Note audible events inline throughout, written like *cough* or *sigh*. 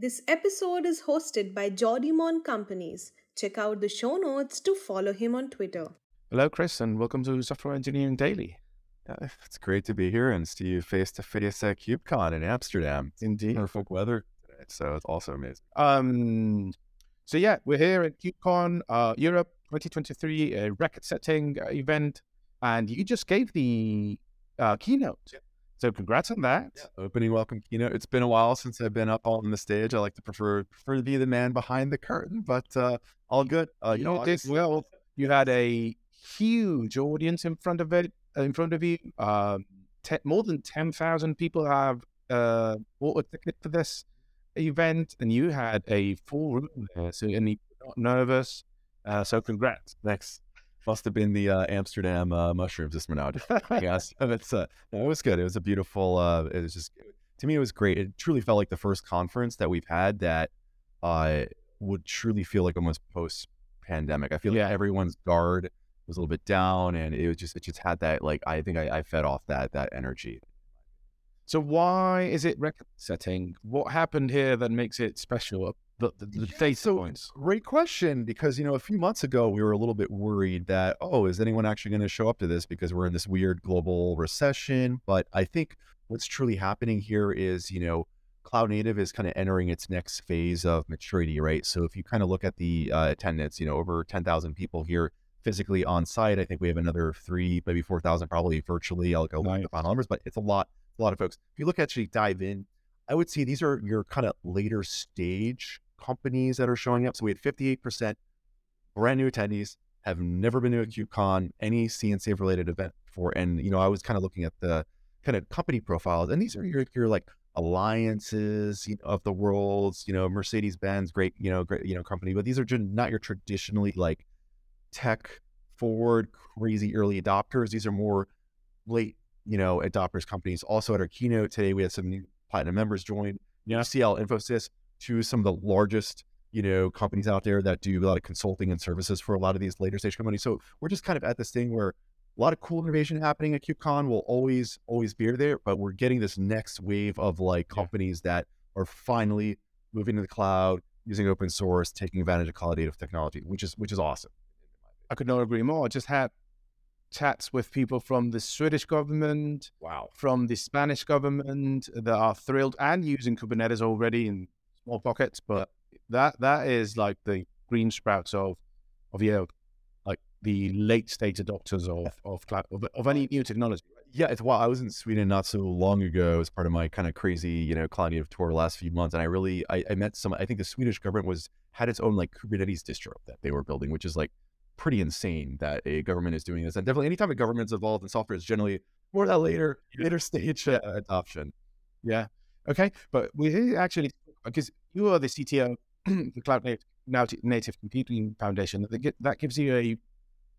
This episode is hosted by Jordi Mon Companys. Check out the show notes to follow him on Twitter. Hello, Chris, and welcome to Software Engineering Daily. Yeah, it's great to be here and see you face to face at KubeCon in Amsterdam. Indeed. Perfect weather so it's also amazing. Um, so yeah, we're here at KubeCon uh, Europe 2023, a record-setting uh, event, and you just gave the uh, keynote. So congrats on that. Opening welcome keynote. It's been a while since I've been up on the stage. I like to prefer prefer to be the man behind the curtain, but uh, all good. Uh, you know this well. You had a huge audience in front of it, in front of you. Uh, te- more than ten thousand people have uh, bought a ticket for this event, and you had a full room there. So and you're not nervous. Uh, so congrats. Next must have been the uh, Amsterdam uh, mushrooms this now. yes, it's uh, no, it was good. It was a beautiful. Uh, it was just to me, it was great. It truly felt like the first conference that we've had that uh, would truly feel like almost post pandemic. I feel like everyone's guard was a little bit down, and it was just it just had that like I think I, I fed off that that energy. So why is it record setting? What happened here that makes it special? The, the, the Yeah, so points. Great question, because you know a few months ago we were a little bit worried that oh, is anyone actually going to show up to this because we're in this weird global recession? But I think what's truly happening here is you know cloud native is kind of entering its next phase of maturity, right? So if you kind of look at the uh, attendance, you know over ten thousand people here physically on site. I think we have another three, maybe four thousand, probably virtually. I'll go Nice. the final numbers, but it's a lot, a lot of folks. If you look actually dive in, I would say these are your kind of later stage companies that are showing up. So we had 58% brand new attendees, have never been to a mm-hmm. KubeCon, any CNC related event before. And, you know, I was kind of looking at the kind of company profiles, and these are your, your like alliances you know, of the worlds, you know, Mercedes Benz, great, you know, great, you know, company, but these are just not your traditionally like tech forward, crazy early adopters. These are more late, you know, adopters companies. Also at our keynote today, we had some new platinum members join. You know, CL Infosys, of some of the largest, you know, companies out there that do a lot of consulting and services for a lot of these later stage companies. So we're just kind of at this thing where a lot of cool innovation happening at KubeCon will always, always be there, but we're getting this next wave of like Yeah. companies that are finally moving to the cloud, using open source, taking advantage of cloud native technology, which is which is awesome. I could not agree more. I just had chats with people from the Swedish government, Wow. from the Spanish government that are thrilled and using Kubernetes already in small pockets. But that that is like the green sprouts of of you know, like the late stage adopters of of cloud of, of any new technology. Yeah, it's wild. I was in Sweden not so long ago as part of my kind of crazy, you know, cloud native tour the last few months, and I really I, I met some. I think the Swedish government was had its own like Kubernetes distro that they were building, which is like pretty insane that a government is doing this. And definitely, anytime a government's involved in software, is generally more that later later *laughs* stage uh, adoption. Yeah. Okay. But we actually, because you are the CTO, *clears throat* the Cloud Native, Native, Computing Foundation, that, that gives you a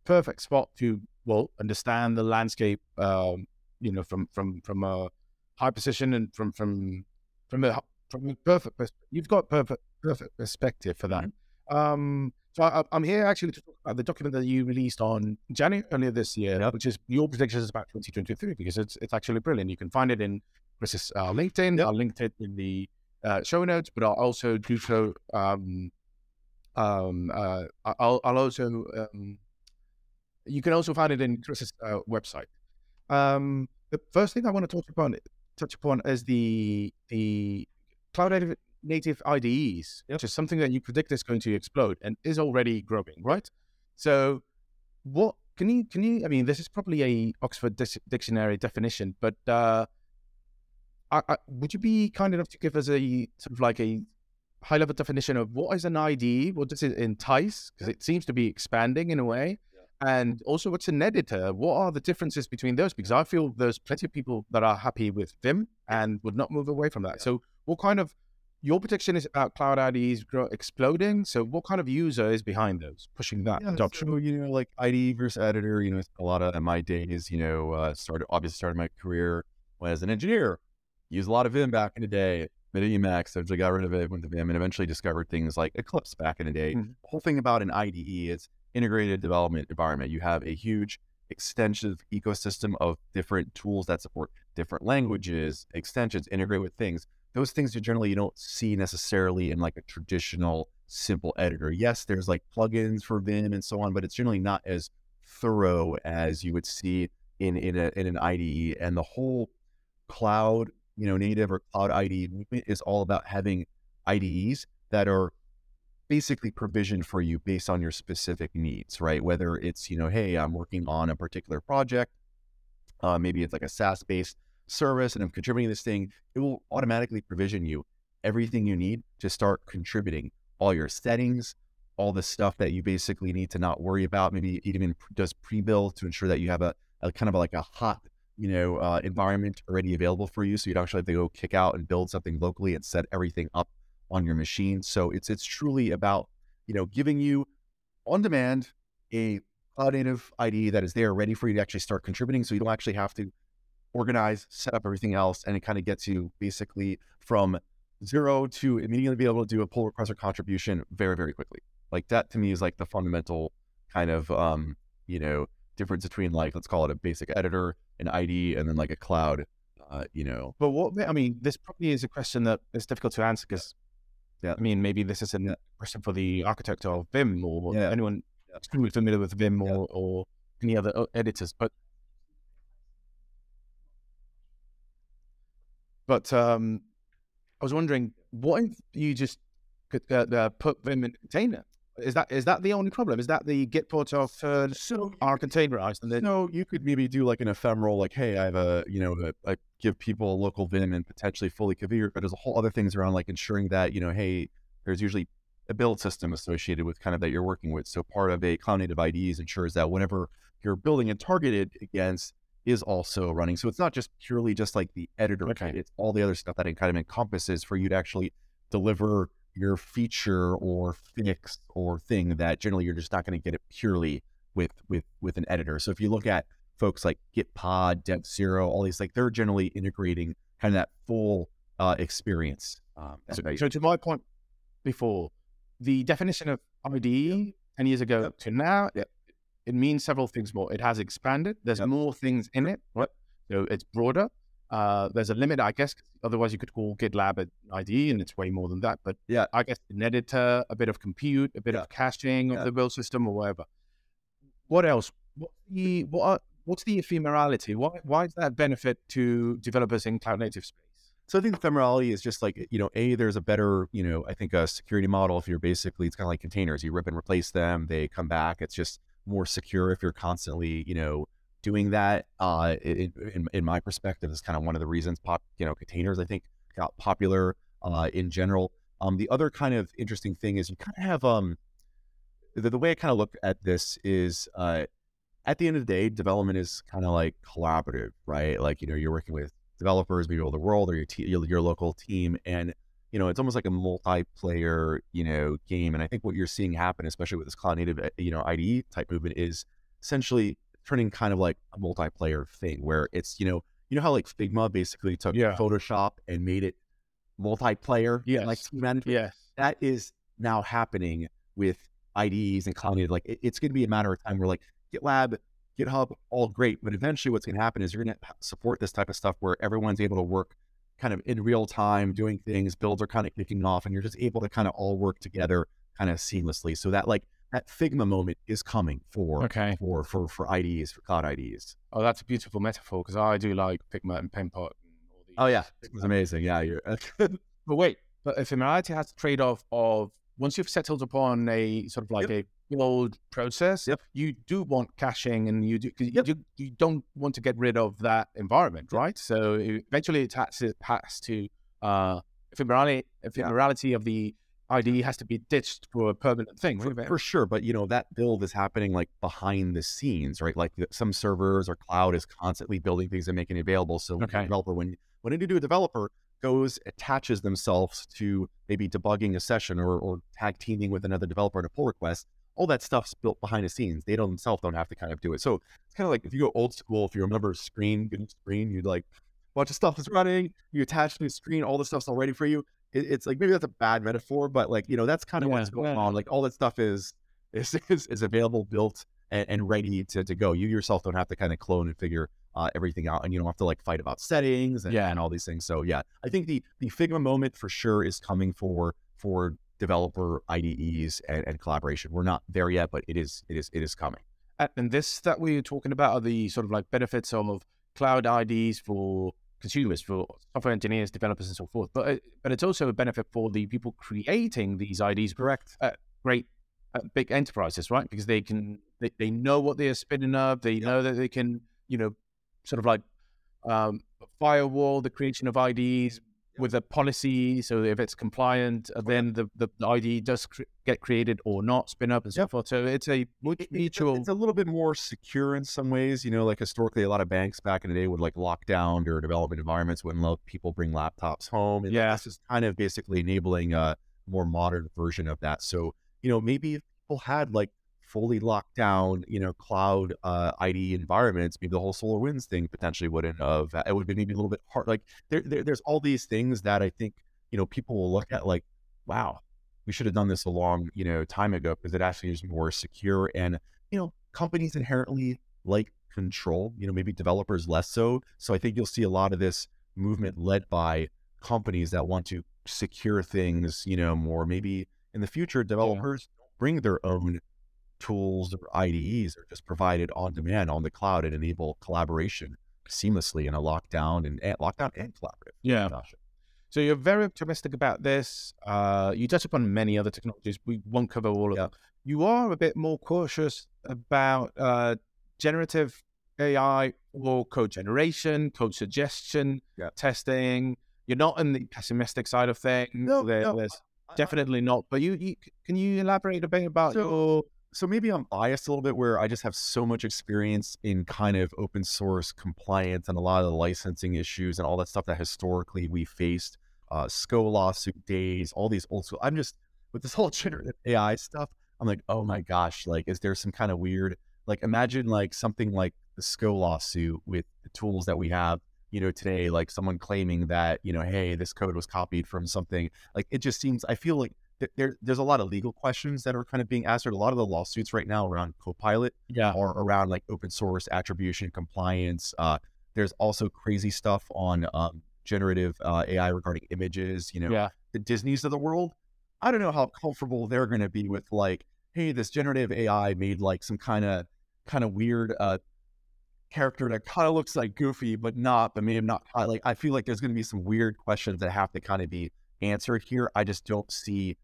perfect spot to, well, understand the landscape, um, you know, from, from, from a high position and from, from, from a, from a perfect, pers- you've got perfect, perfect perspective for that. Um, so I, I'm here actually to talk about the document that you released on January earlier this year, Yep. which is your predictions about 2023, because it's it's actually brilliant. You can find it in Chris's uh, LinkedIn. Yep. I'll link it in the uh, show notes, but I'll also do so. Um, um, uh, I'll, I'll also um, you can also find it in Chris's uh, website. Um, the first thing I want to touch upon touch upon is the the cloud native, native IDEs, which is something that you predict is going to explode and is already growing, right? So, what can you can you? I mean, this is probably a Oxford Dis- Dictionary definition, but uh, I, I, would you be kind enough to give us a sort of like a high level definition of what is an IDE? What does it entice? Because it seems to be expanding in a way. And also, what's an editor? What are the differences between those? Because I feel there's plenty of people that are happy with Vim and would not move away from that. So, what kind of your prediction is about cloud IDEs exploding? So, what kind of user is behind those pushing that Yeah, adoption? so you know, like IDE versus editor. You know, a lot of my days. You know, uh, started obviously started my career as an engineer. Used a lot of Vim back in the day. Of Emacs, eventually got rid of it, went to Vim, and eventually discovered things like Eclipse back in the day. Mhm. The whole thing about an IDE is integrated development environment. You have a huge extensive ecosystem of different tools that support different languages, extensions, integrate with things. those things are generally you don't see necessarily in like a traditional simple editor. Yes, there's like plugins for Vim and so on, but it's generally not as thorough as you would see in in, a, in an IDE. And the whole cloud, you know, native or cloud IDE movement is all about having IDEs that are basically provisioned for you based on your specific needs, right? Whether it's, you know, hey, I'm working on a particular project, uh, maybe it's like a SaaS based service and I'm contributing this thing, it will automatically provision you everything you need to start contributing all your settings, all the stuff that you basically need to not worry about. Maybe even does pre-build to ensure that you have a, a kind of like a hot, you know, uh, environment already available for you. So you don't actually have to go kick out and build something locally and set everything up on your machine. So it's it's truly about you know giving you on demand a cloud native IDE that is there ready for you to actually start contributing. So you don't actually have to organize, set up everything else, and it kind of gets you basically from zero to immediately be able to do a pull request or contribution very very quickly. Like that to me is like the fundamental kind of um, you know difference between like let's call it a basic editor, an IDE, and then like a cloud. Uh, you know, but what I mean, this probably is a question that is difficult to answer because yeah. I mean, maybe this is a question for the architect of Vim or yeah. anyone yeah. extremely familiar with Vim or, or any other uh, editors. But but um, I was wondering, what if you just could, uh, uh, put Vim in a container? Is that is that the only problem? Is that the Gitpod of uh, so are containerized? And then no, you could maybe do like an ephemeral, like, hey, I have a you know, a, I give people a local Vim and potentially fully configure. But there's a whole other things around like ensuring that you know, hey, there's usually a build system associated with kind of that you're working with. So part of a cloud native IDEs ensures that whatever you're building and targeted against is also running. So it's not just purely just like the editor. Okay. It's all the other stuff that it kind of encompasses for you to actually deliver your feature or fix or thing that generally you're just not going to get it purely with with with an editor. So if you look at folks like Gitpod, DevZero, all these like they're generally integrating kind of that full uh, experience. Um, so, so, to my point before, the definition of IDE ten years ago yep. to now, yep. it means several things more. It has expanded. There's yep. more things in it. Right? So it's broader. Uh, there's a limit, I guess. Otherwise, you could call GitLab an IDE, and it's way more than that. But yeah, I guess an editor, a bit of compute, a bit yeah. of caching yeah. of the build system, or whatever. What else? What the what are, what's the ephemerality? Why why is that benefit to developers in cloud native space? So I think the ephemerality is just like you know, a there's a better you know I think a security model if you're basically it's kind of like containers. You rip and replace them, they come back. It's just more secure if you're constantly you know doing that, uh, in, in, in, my perspective, is kind of one of the reasons pop, you know, containers I think got popular uh, in general. Um, the other kind of interesting thing is you kind of have um, the, the way I kind of look at this is uh, at the end of the day, development is kind of like collaborative, right? Like you know, you're working with developers, maybe all the world, or your, te- your your local team, and you know, it's almost like a multiplayer, you know, game. And I think what you're seeing happen, especially with this cloud native, eh, you know, IDE type movement, is essentially turning kind of like a multiplayer thing where it's, you know, you know how like Figma basically took yeah. Photoshop and made it multiplayer, yeah, like team management. Yes. That is now happening with IDEs and cloud. Like it, it's going to be a matter of time where like GitLab, GitHub, all great, but eventually what's going to happen is you're going to support this type of stuff where everyone's able to work kind of in real time, doing things, builds are kind of kicking off, and you're just able to kind of all work together kind of seamlessly. So that like that Figma moment is coming for okay. for for for IDEs for cloud IDEs. Oh, that's a beautiful metaphor because I do like Figma and Penpot. And oh yeah, it's amazing. Yeah, you're. *laughs* but wait, but ephemerality has the trade off of once you've settled upon a sort of like yep. a old process, yep. you do want caching and you do yep. you, you don't want to get rid of that environment, right? So eventually it has to, has to uh, ephemerality, ephemerality yeah. of the IDE has to be ditched for a permanent thing. For, for, sure, but you know that build is happening like behind the scenes, right? Like some servers or cloud is constantly building things and making it available. So okay. developer, when when any new developer goes attaches themselves to maybe debugging a session or, or tag teaming with another developer in a pull request, all that stuff's built behind the scenes. They don't themselves don't have to kind of do it. So it's kind of like if you go old school, if you remember screen, good screen, you'd like a bunch of stuff is running, you attach to the screen, all the stuff's all ready for you it, it's like maybe that's a bad metaphor, but like you know that's kind of yeah, what's going yeah. on. Like all that stuff is *laughs* is is, is available, built, and, and ready to, to go. You yourself don't have to kind of clone and figure uh, everything out, and you don't have to like fight about settings and, Yeah. and all these things. So yeah, I think the the Figma moment for sure is coming for for developer IDEs and, and collaboration. We're not there yet, but it is it is it is coming. And- this that we're talking about are the sort of like benefits of cloud IDs for consumers, for software engineers, developers, and so forth. But it, but it's also a benefit for the people creating these IDs. Correct. Great uh, big enterprises, right? Because they can they, they know what they're spinning up. They know that they can you know sort of like um, firewall the creation of IDs with a policy. So if it's compliant, uh, then the, the, the ID does cr- get created or not spin up and so Yep. forth. So it's a It- it- it's a- mutual. It's a little bit more secure in some ways. You know, like historically, a lot of banks back in the day would like lock down their development environments, wouldn't let people bring laptops home. And Yeah. this is kind of basically enabling a more modern version of that. So, you know, maybe if people had like fully locked down, you know, cloud uh, ID environments, maybe the whole SolarWinds thing potentially wouldn't have. It would be maybe a little bit hard. Like there, there, there's all these things that I think you know people will look at like, wow, we should have done this a long you know time ago because it actually is more secure and you know companies inherently like control. You know, maybe developers less so. So I think you'll see a lot of this movement led by companies that want to secure things. You know, more maybe in the future developers don't bring their own tools or IDEs are just provided on demand on the cloud and enable collaboration seamlessly in a lockdown and, and lockdown and collaborative. Yeah. fashion. So you're very optimistic about this. Uh, you touch upon many other technologies. We won't cover all of Yeah. them. You are a bit more cautious about uh, generative AI or code generation, code suggestion, Yeah. testing. You're not in the pessimistic side of things. No, There- no, there's I- I- definitely not. But you, you can you elaborate a bit about So- your so maybe I'm biased a little bit where I just have so much experience in kind of open source compliance and a lot of the licensing issues and all that stuff that historically we faced, uh, SCO lawsuit days, all these old school. I'm just with this whole *laughs* generative AI stuff. I'm like, oh my gosh, like, is there some kind of weird, like, imagine like something like the SCO lawsuit with the tools that we have, you know, today, like someone claiming that, you know, hey, this code was copied from something. Like, it just seems, I feel like there, there's a lot of legal questions that are kind of being answered. A lot of the lawsuits right now around Copilot yeah are around like open source attribution compliance. Uh, there's also crazy stuff on um, generative uh, AI regarding images. You know, yeah the Disneys of the world. I don't know how comfortable they're going to be with like, hey, this generative AI made like some kind of kind of weird uh, character that kind of looks like Goofy, but not, but maybe not. Like, I feel like there's going to be some weird questions that have to kind of be answered here. I just don't see,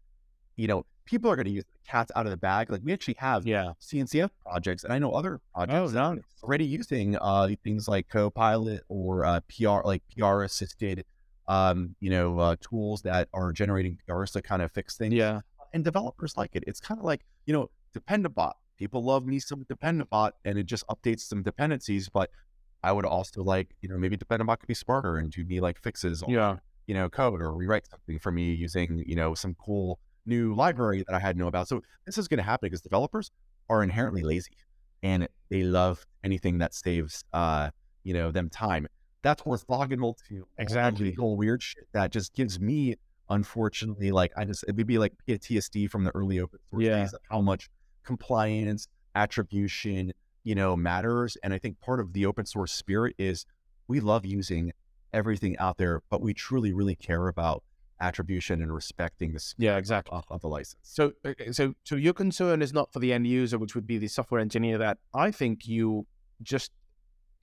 you know, people are going to use the cats out of the bag. Like, we actually have yeah CNCF projects, and I know other projects Oh, that are nice. already using uh, things like Copilot or uh, PR, like PR assisted, um, you know, uh, tools that are generating PRs to kind of fix things. yeah And developers like it. It's kind of like, you know, Dependabot. People love me some Dependabot, and it just updates some dependencies. But I would also like, you know, maybe Dependabot could be smarter and do me like fixes on yeah you know, code or rewrite something for me using, you know, some cool new library that I had know about. So this is going to happen because developers are inherently lazy and they love anything that saves, uh, you know, them time. That's orthogonal to all the Exactly. legal weird shit that just gives me, unfortunately, like I just it would be like PTSD from the early open source Yeah. days of how much compliance, attribution, you know, matters. And I think part of the open source spirit is we love using everything out there, but we truly, really care about attribution and respecting the yeah exactly of, of the license. So, uh, so, so your concern is not for the end user, which would be the software engineer. That I think you just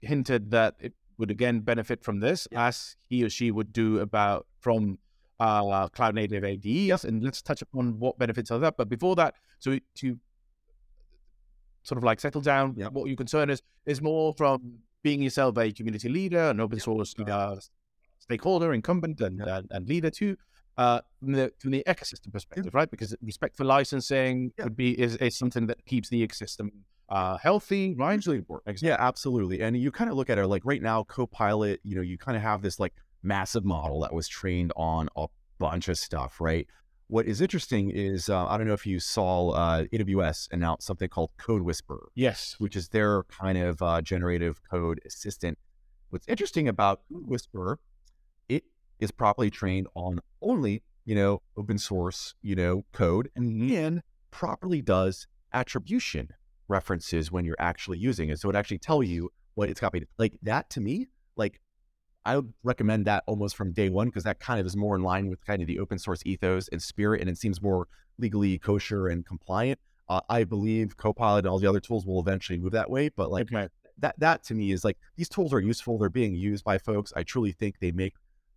hinted that it would again benefit from this, as he or she would do about from uh, cloud native ADEs. And let's touch upon what benefits are that. But before that, so to sort of like settle down, Yep. what your concern is is more from being yourself a community leader, an open source uh, stakeholder, incumbent, and, Yep. and, and leader too uh, from the from the ecosystem perspective, right? Because respect for licensing Yeah. would be is, is something that keeps the ecosystem uh, healthy, right? Hugely important. Yeah, absolutely. And you kind of look at it like right now, Copilot, you know, you kind of have this like massive model that was trained on a bunch of stuff, right? What is interesting is uh, I don't know if you saw uh, AWS announce something called CodeWhisperer, Yes. which is their kind of uh, generative code assistant. What's interesting about CodeWhisperer, is properly trained on only, you know, open source, you know, code and then properly does attribution references when you're actually using it. So it actually tell you what it's copied. Like that to me, like I would recommend that almost from day one because that kind of is more in line with kind of the open source ethos and spirit, and it seems more legally kosher and compliant. Uh, I believe Copilot and all the other tools will eventually move that way, but like Okay. that that to me is like these tools are useful. They're being used by folks. I truly think they make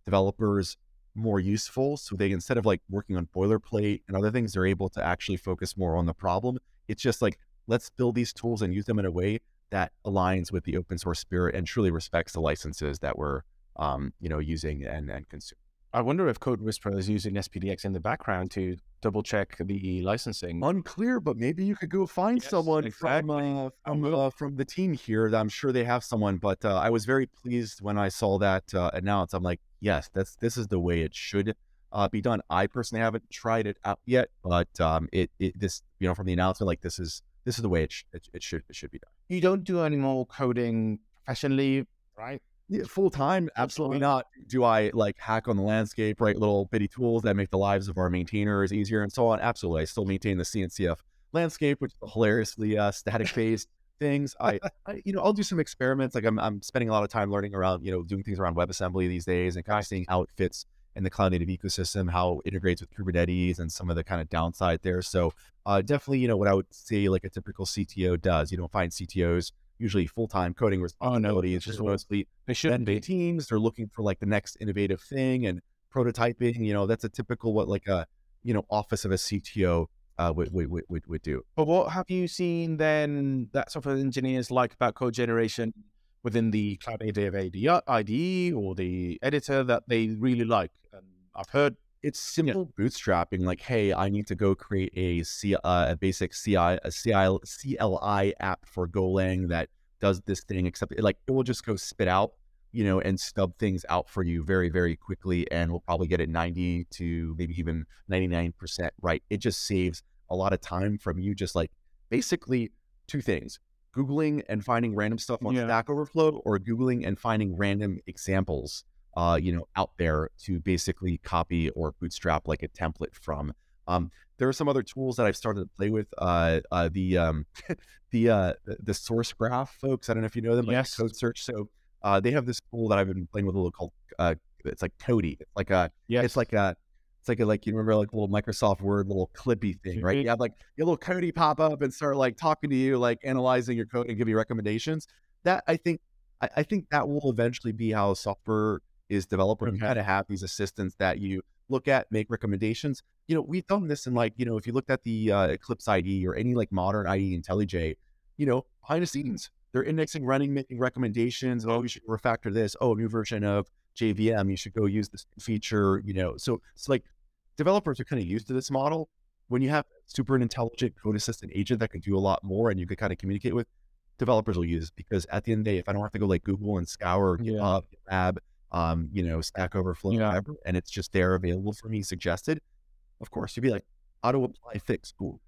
developers more useful. So they instead of like working on boilerplate and other things, they're able to actually focus more on the problem. It's just like let's build these tools and use them in a way that aligns with the open source spirit and truly respects the licenses that we're um, you know using and and consuming. I wonder if CodeWhisperer is using SPDX in the background to double check the licensing. Unclear, but maybe you could go find Yes, someone exactly. from uh, from uh, from the team here. I'm sure they have someone, but uh, I was very pleased when I saw that uh, announced. I'm like, yes, that's this is the way it should uh, be done. I personally haven't tried it out yet, but um, it, it this you know from the announcement, like this is this is the way it, sh- it, it should it should be done. You don't do any more coding professionally, right? Yeah, full time, absolutely not. Do I like hack on the landscape, write little bitty tools that make the lives of our maintainers easier and so on? Absolutely. I still maintain the CNCF landscape, which is hilariously uh, static based things. I, I, you know, I'll do some experiments. Like I'm, I'm spending a lot of time learning around, you know, doing things around WebAssembly these days and kind of seeing how it fits in the cloud native ecosystem, how it integrates with Kubernetes and some of the kind of downside there. So uh, definitely, you know, what I would say like a typical CTO does. You don't find CTOs usually full time coding responsibility. it's just mostly They shouldn't be. teams they're looking for like the next innovative thing and prototyping you know that's a typical what like a you know office of a cto uh, would, would, would, would, do But what have you seen then that software engineers like about code generation within the Cloud Native IDE or the editor that they really like? And I've heard it's simple bootstrapping like hey i need to go create a C, uh, a basic ci a CI, cli app for golang that does this thing except it, like it will just go spit out you know and stub things out for you very very quickly and we'll probably get it 90 to maybe even 99% right. It just saves a lot of time from you just like basically two things googling and finding random stuff on Yeah. stack overflow or googling and finding random examples uh, you know, out there to basically copy or bootstrap like a template from. Um, there are some other tools that I've started to play with. Uh, uh, the um, *laughs* the uh, the- the Sourcegraph folks. I don't know if you know them. Like Yes. Code Search. So uh, they have this tool that I've been playing with a little called uh, it's like Cody. It's like a yes, it's like a it's like a like you remember like a little Microsoft Word little clippy thing, right? You have like your little Cody pop up and start like talking to you, like analyzing your code and give you recommendations. That I think I, I think that will eventually be how software is developed. where You Okay. kind of have these assistants that you look at, make recommendations. You know, we've done this in like you know if you looked at the uh, Eclipse IE or any like modern IE IntelliJ, you know behind the scenes they're indexing, running, making recommendations. Oh, you should refactor this. Oh, new version of JVM, you should go use this feature, you know. So it's like developers are kind of used to this model. When you have super intelligent code assistant agent that can do a lot more and you can kind of communicate with, developers will use because at the end of the day, if I don't have to go like Google and scour Yeah. GitHub, GitLab, um, you know, Stack Overflow, Yeah. whatever, and it's just there available for me suggested, of course you'd be like, auto apply fix. Cool.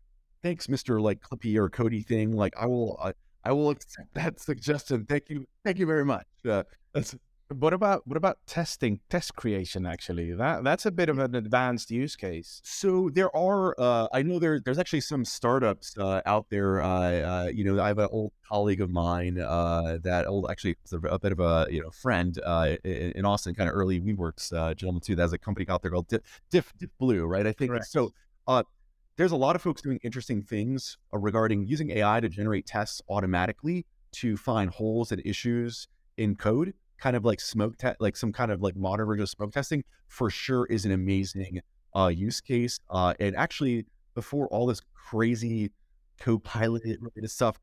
Thanks, Mr. like Clippy or Cody thing. Like I will I, I will accept that *laughs* suggestion. Thank you. Thank you very much. Uh, that's What about what about testing, test creation? Actually, that that's a bit of an advanced use case. So there are, uh, I know there, there's actually some startups uh, out there. Uh, uh, you know, I have an old colleague of mine uh, that old, actually, a, a bit of a you know friend uh, in, in Austin, kind of early WeWorks uh, gentleman too. That has a company out there called Diff, Diff, Diffblue, right? I think Correct. so. Uh, there's a lot of folks doing interesting things regarding using AI to generate tests automatically to find holes and issues in code, kind of like smoke test, like some kind of like modern version of smoke testing. For sure, is an amazing uh, use case. Uh, and actually, before all this crazy co-pilot related stuff,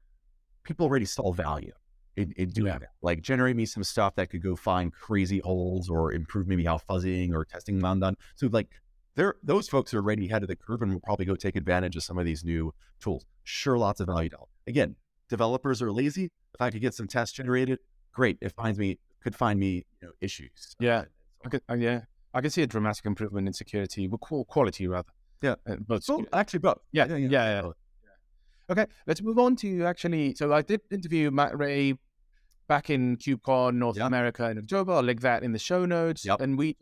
people already saw value in, in doing Yeah. that. Like generate me some stuff that could go find crazy holes or improve maybe how fuzzing or testing wound done. So like they're those folks are already ahead of the curve and will probably go take advantage of some of these new tools. Sure, lots of value. down. Again, developers are lazy. If I could get some tests generated, great. It finds me could find me you know, issues. Yeah. I could, uh, yeah, I can see a dramatic improvement in security, quality rather. Yeah. uh, but actually, but Yeah, yeah, yeah. Okay, let's move on to actually. So I did interview Matt Ray back in KubeCon North Yeah. America in October. I'll link that in the show notes. Yep. And we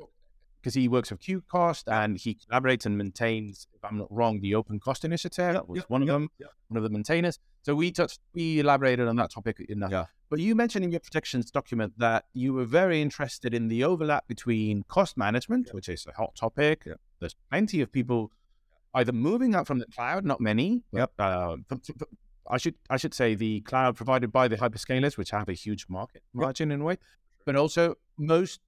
because he works with Kubecost and he collaborates and maintains, if I'm not wrong, the OpenCost Initiative Yep, was yep, one of yep, them, yep. one of the maintainers. So we touched, we elaborated on that topic enough. Yeah. But you mentioned in your protections document that you were very interested in the overlap between cost management, which is a hot topic. Yep. There's plenty of people either moving out from the cloud, not many. Yep. Uh, I should I should say the cloud provided by the hyperscalers, which have a huge market margin in a way, but also most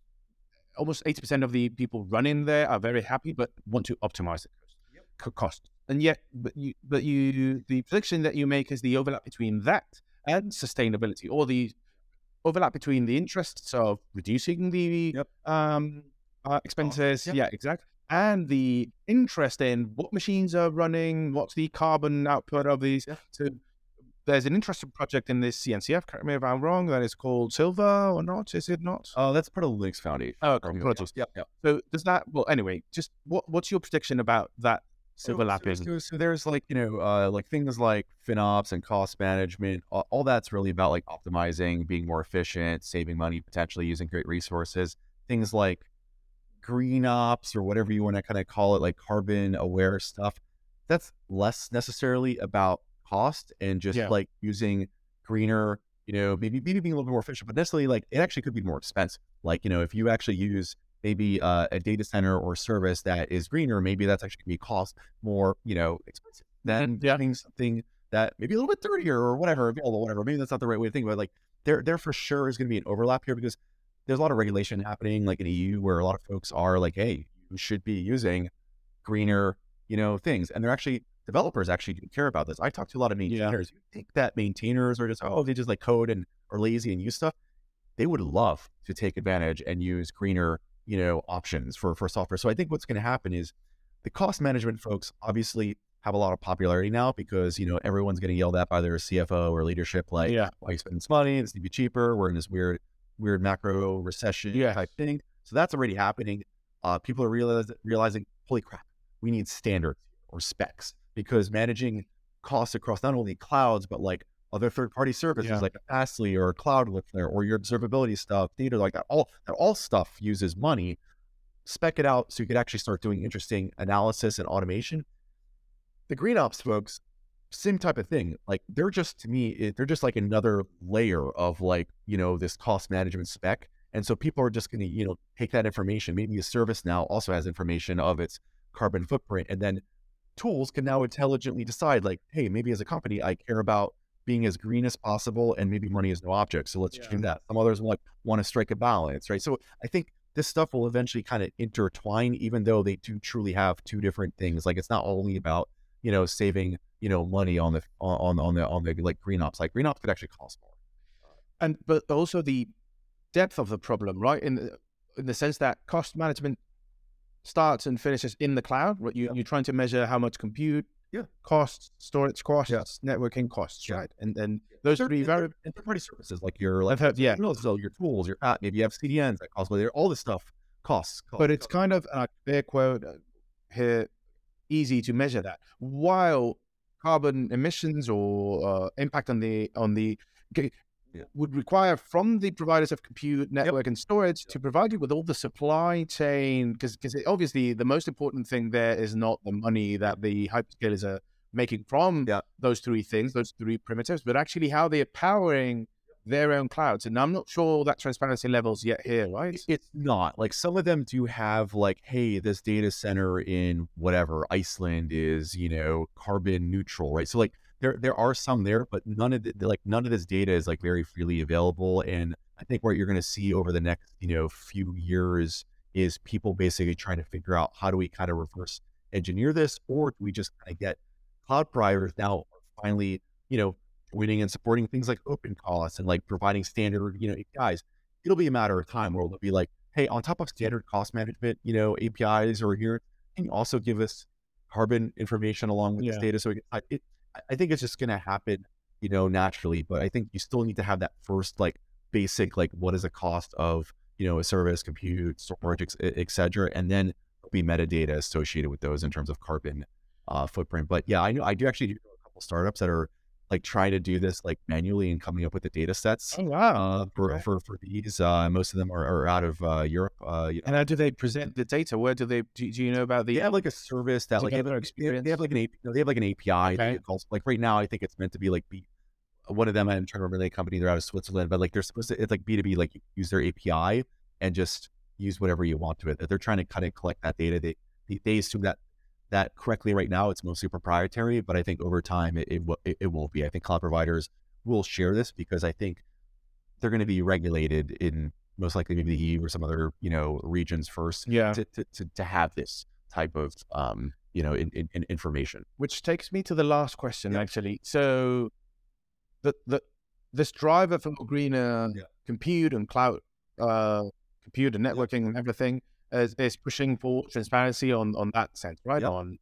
almost eighty percent of the people running there are very happy, but want to optimize the cost. co- cost. And yet, but you but you the prediction that you make is the overlap between that and sustainability, or the overlap between the interests of reducing the Yep. um, uh, expenses. Yep. Yeah, exactly. And the interest in what machines are running, what's the carbon output of these. Yeah. So there's an interesting project in this CNCF, correct me if I'm wrong, that is called Silver or not? Is it not? Oh, that's part of the Linux Foundation. Oh. Yep, yep. So does that, well, anyway, just what what's your prediction about that overlapping? So, so, so there's like you know uh, like things like FinOps and cost management. All, all that's really about like optimizing, being more efficient, saving money, potentially using great resources. Things like green ops or whatever you want to kind of call it, like carbon aware stuff. That's less necessarily about cost and just Yeah. like using greener. You know, maybe maybe being a little bit more efficient, but necessarily like it actually could be more expensive. Like you know, if you actually use maybe uh, a data center or service that is greener, maybe that's actually going to be cost more, you know, expensive than Yeah. having something that maybe a little bit dirtier or whatever, available, whatever. Maybe that's not the right way to think about it. Like there, there for sure is going to be an overlap here because there's a lot of regulation happening, like in EU, where a lot of folks are like, hey, you should be using greener, you know, things. And they're actually developers actually do care about this. I talk to a lot of Yeah. maintainers. You think that maintainers are just oh, they just like code and are lazy and use stuff. They would love to take advantage and use greener, you know, options for for software. So I think what's going to happen is the cost management folks obviously have a lot of popularity now because you know everyone's getting yelled at by their CFO or leadership like yeah. why you spending this money? This need to be cheaper. We're in this weird, weird macro recession Yes. type thing. So that's already happening. Uh, people are realize, realizing, holy crap, we need standards or specs because managing costs across not only clouds but like other third-party services Yeah. like Fastly or Cloudflare or your observability stuff, data like that. All that all stuff uses money. Spec it out so you could actually start doing interesting analysis and automation. The green ops folks same type of thing. Like they're just to me, they're just like another layer of like you know this cost management spec, and so people are just going to you know take that information. Maybe a service now also has information of its carbon footprint, and then tools can now intelligently decide like, hey, maybe as a company, I care about being as green as possible, and maybe money is no object, so let's Yeah. do that. Some others like want to strike a balance, right? So I think this stuff will eventually kind of intertwine, even though they do truly have two different things. Like it's not only about you know saving you know money on the on on the on the like green ops. Like green ops could actually cost more. and but also the depth of the problem, right? In the, in the sense that cost management starts and finishes in the cloud. Right? You Yeah. you're trying to measure how much compute Yeah. costs, storage costs, networking costs, Yeah. right? And and those Third- three and very third- and third-party services like your like heard- yeah. so your tools, your app, maybe you have CDNs that cost. All this stuff costs. costs but it's kind of a fair quote uh, here easy to measure that while carbon emissions or uh, impact on the on the Yeah. would require from the providers of compute network and storage to provide you with all the supply chain because obviously the most important thing there is not the money that the hyperscalers are making from Yeah. those three things those three primitives but actually how they're powering their own clouds and i'm not sure that transparency levels yet here right It's not like some of them do have like, hey, this data center in whatever Iceland is, you know, carbon neutral, right? So like there there are some there, but none of the like none of this data is like very freely available. And I think what you're going to see over the next you know few years is people basically trying to figure out how do we kind of reverse engineer this, or do we just kind of get cloud providers now finally you know winning and supporting things like open costs and like providing standard you know APIs it'll be a matter of time where it'll be like, hey, on top of standard cost management, you know, APIs or here, can you also give us carbon information along with this data? So we can, I, it, I- think it's just going to happen, you know, naturally. But I think you still need to have that first like basic, like what is the cost of, you know, a service, compute, storage, ex- e, et cetera, and then be metadata associated with those in terms of carbon uh, footprint. But yeah, I know I do actually do a couple startups that are like trying to do this like manually and coming up with the data sets Oh wow! uh, for, okay. for for these. Uh, most of them are, are out of uh, Europe. Uh, you know, And how do they present the data? Where do they? Do, do you know about the? they have like a service that like they have, experience? they have like an. No, they have like an API. Okay. calls- like right now, I think it's meant to be like B. One of them, I'm trying to remember the company. They're out of Switzerland, but like they're supposed to. It's like B two B. Like use their API and just use whatever you want to it. They're trying to kind of collect that data. They they, they assume that that correctly right now it's mostly proprietary, but I think over time it it, will- it, won't be. I think cloud providers will share this because I think they're going to be regulated in most likely maybe the EU or some other you know regions first Yeah. to, to, to, to have this type of um, you know in, in, in information. Which takes me to the last question, Yeah. actually. So, the the this driver for greener Yeah. compute and cloud uh, compute and networking and everything is, is pushing for transparency on on that sense, right? Yeah. On,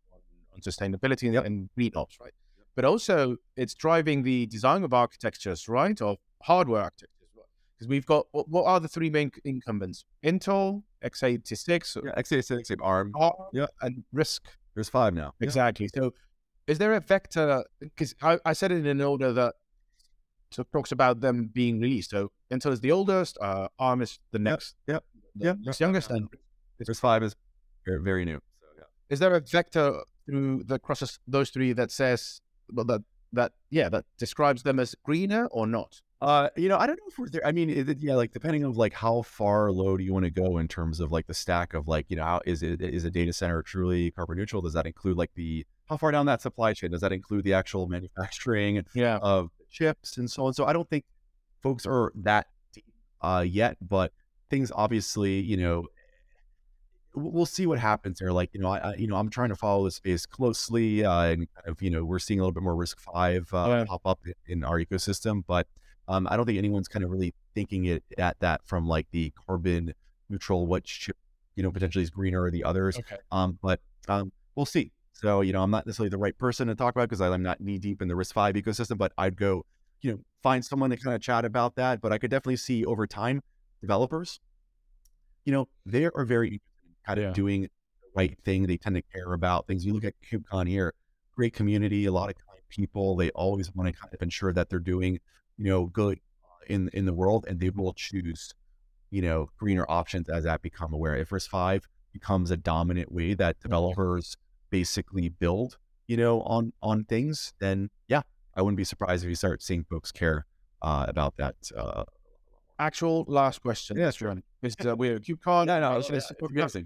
on sustainability and, Yep. and green ops, right? But also, it's driving the design of architectures, right? Of hardware architectures, because we've got what, what are the three main incumbents? Intel, x86, Yeah, x86, ARM. ARM, Yeah. and RISC. There's five now. Yeah. Exactly. So, is there a vector? Because I, I said it in an order that so talks about them being released. So Intel is the oldest, uh, ARM is the next, yep, the yep, next yep. youngest, and RISC-V is very, new. So, yeah. is there a vector through that crosses those three that says well that that yeah that describes them as greener or not? Uh, you know, I don't know if we're there. I mean, it, yeah, like depending of like how far low do you want to go in terms of like the stack of like, you know, how is it is a data center truly carbon neutral? Does that include like the how far down that supply chain? Does that include the actual manufacturing Yeah. of chips and so on? So I don't think folks are that deep uh yet, but things obviously, you know, we'll see what happens there. Like, you know, I, you know, I'm trying to follow this space closely, uh, and kind of, you know, we're seeing a little bit more RISC-V uh, Yeah. pop up in our ecosystem, but um, I don't think anyone's kind of really thinking it at that from like the carbon neutral, what chip, you know, potentially is greener or the others. Okay. Um, but um, we'll see. So, you know, I'm not necessarily the right person to talk about because I'm not knee deep in the RISC-V ecosystem, but I'd go, you know, find someone to kind of chat about that. But I could definitely see over time, developers, you know, they are very kind of Yeah. doing the right thing. They tend to care about things. You look at KubeCon here, great community, a lot of kind people. They always want to kind of ensure that they're doing, you know, good in in the world, and they will choose, you know, greener options as that become aware. If RISC-V becomes a dominant way that developers basically build, you know, on on things, then yeah, I wouldn't be surprised if you start seeing folks care uh, about that. Uh, Actual last question. Yeah, sure. Because uh, we're KubeCon. No, no, it's, it's- it's.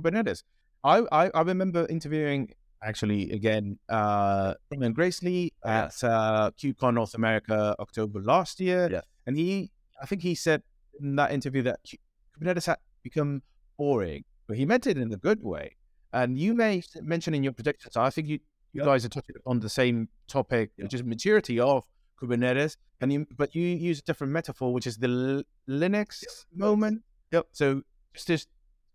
Kubernetes. I, I, I remember interviewing actually again uh Brian Gracely at uh KubeCon North America October last year. Yes. And he I think he said in that interview that Ku- Kubernetes had become boring, but he meant it in a good way. And you may mention in your predictions, I think you, you guys are touching on the same topic, Yeah. which is maturity of Kubernetes. And you, but you use a different metaphor, which is the L- Linux moment. Yep. So it's just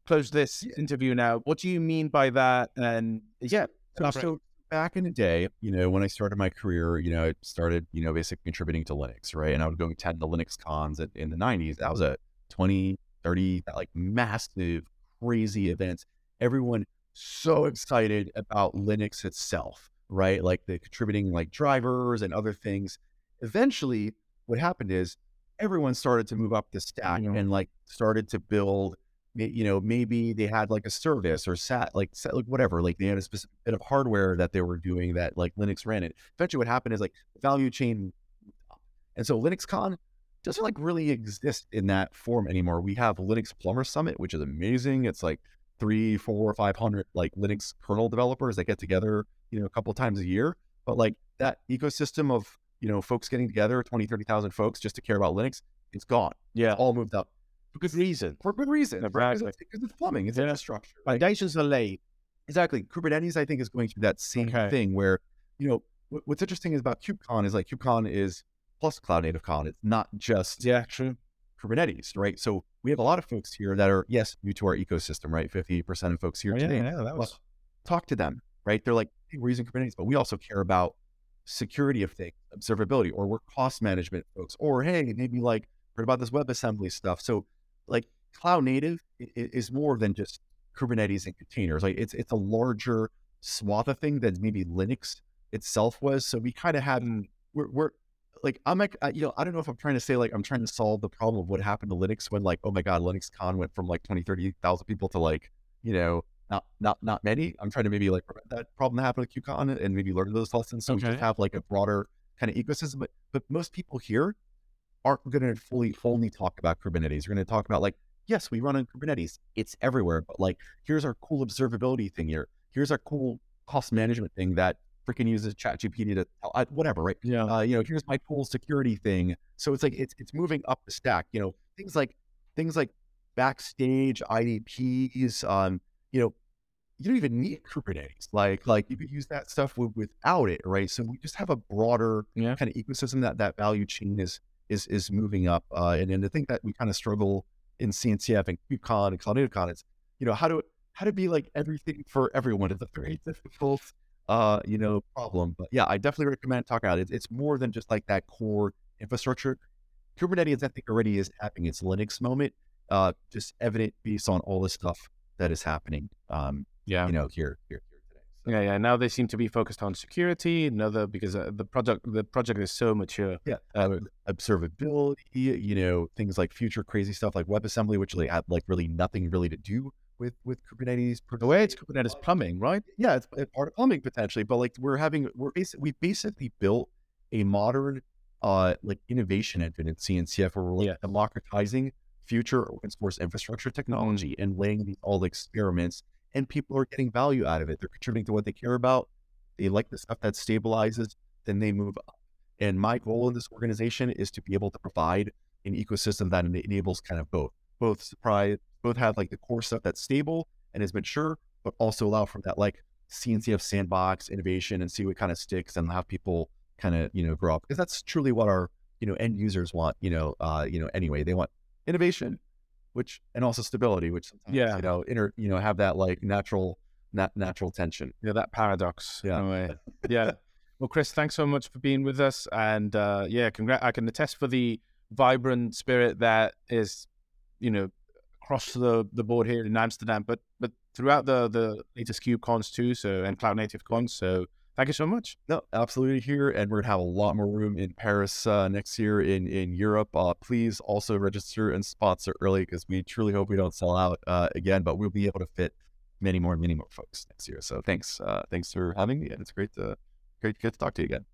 close this Yeah. interview now, what do you mean by that? And yeah, So, back in the day, you know, when I started my career, you know, I started, you know, basically contributing to Linux, right? And I would go attend the Linux cons at, in the 90s. That was a 20, 30, like massive, crazy events. Everyone so excited about Linux itself, right? Like the contributing like drivers and other things. Eventually, what happened is everyone started to move up the stack Yeah. and like started to build you know, maybe they had like a service or sat like, sat, like whatever, like they had a specific bit of hardware that they were doing that like Linux ran it. Eventually, what happened is like value chain, and so LinuxCon doesn't like really exist in that form anymore. We have Linux Plumber Summit, which is amazing. It's like three, four, five hundred like Linux kernel developers that get together, you know, a couple times a year. But like that ecosystem of you know folks getting together, 20, 30,000 folks just to care about Linux, it's gone. yeah, All moved up for good reason. for good reason. right? Because Exactly. it's, because it's plumbing, it's Yeah. infrastructure. Foundations are laid. Exactly. Kubernetes, I think, is going through that same Okay. thing where, you know, what, what's interesting is about KubeCon is like KubeCon is plus Cloud Native Con. It's not just Yeah, true. Kubernetes, right? So we have a lot of folks here that are, yes, new to our ecosystem, right? 50% of folks here Oh, yeah, today. yeah, that Well, was talk to them, right? They're like, hey, we're using Kubernetes, but we also care about security of things, observability, or we're cost management folks, or hey, maybe like heard about this WebAssembly stuff. So like cloud native is more than just Kubernetes and containers. Like it's it's a larger swath of thing than maybe Linux itself was. So we kind of had mm. we're, we're like I'm like you know I don't know if I'm trying to say like I'm trying to solve the problem of what happened to Linux when like oh my god Linux Con went from like 20 30,000 people to like you know not not not many. I'm trying to maybe like prevent that problem to happen with KubeCon and maybe learn those lessons so we Okay. just have like a broader kind of ecosystem. But but most people here aren't going to fully only talk about Kubernetes. We're going to talk about like yes we run on Kubernetes. It's everywhere, but like here's our cool observability thing here. Here's our cool cost management thing that freaking uses ChatGPT to tell I- whatever right Yeah. uh, you know, here's my cool security thing. So it's like it's it's moving up the stack. You know, things like things like backstage IDPs. Um, you know, you don't even need Kubernetes. Like like you could use that stuff with, without it, right? So we just have a broader Yeah. kind of ecosystem that that value chain is is is moving up. Uh, and and the thing that we kind of struggle in CNCF and KubeCon and Cloud Native Con is, you know, how to how to be like everything for everyone is a very *laughs* difficult uh, you know, problem. But yeah, I definitely recommend talking about it. It's more than just like that core infrastructure. Kubernetes, I think, already is having its Linux moment, uh, just evident based on all the stuff that is happening, um, Yeah. you know, here, here. So, Yeah, yeah. Now they seem to be focused on security. Another because uh, the project the project is so mature. yeah, uh, observability, you know, things like future crazy stuff like WebAssembly, which they have like really nothing really to do with with Kubernetes. per The way it's. Kubernetes plumbing, right? yeah, it's, it's part of plumbing potentially, but like we're having we're basically we basically built a modern uh like innovation engine in CNCF where we're like Yeah. democratizing future open source infrastructure technology and laying these all the experiments and people are getting value out of it. They're contributing to what they care about. They like the stuff that stabilizes, then they move up. And my goal in this organization is to be able to provide an ecosystem that enables kind of both, both surprise, both have like the core stuff that's stable and is mature, but also allow for that like CNCF sandbox innovation and see what kind of sticks and have people kind of you know grow up because that's truly what our you know end users want. You know, uh, you know anyway they want innovation, which and also stability, which sometimes, Yeah. you know inter you know have that like natural nat- natural tension. Yeah, that paradox. Yeah. in a way. *laughs* Yeah. Well, Chris, thanks so much for being with us, and uh, yeah, congrat. I can attest for the vibrant spirit that is, you know, across the, the board here in Amsterdam, but but throughout the the latest KubeCons too. So and Cloud Native cons. So thank you so much. No, absolutely here, and we're gonna have a lot more room in Paris uh, next year in in Europe. Uh, please also register and sponsor early because we truly hope we don't sell out uh, again, but we'll be able to fit many more, many more folks next year. So thanks, uh, thanks for having me, and it's great to great, great to talk to you again.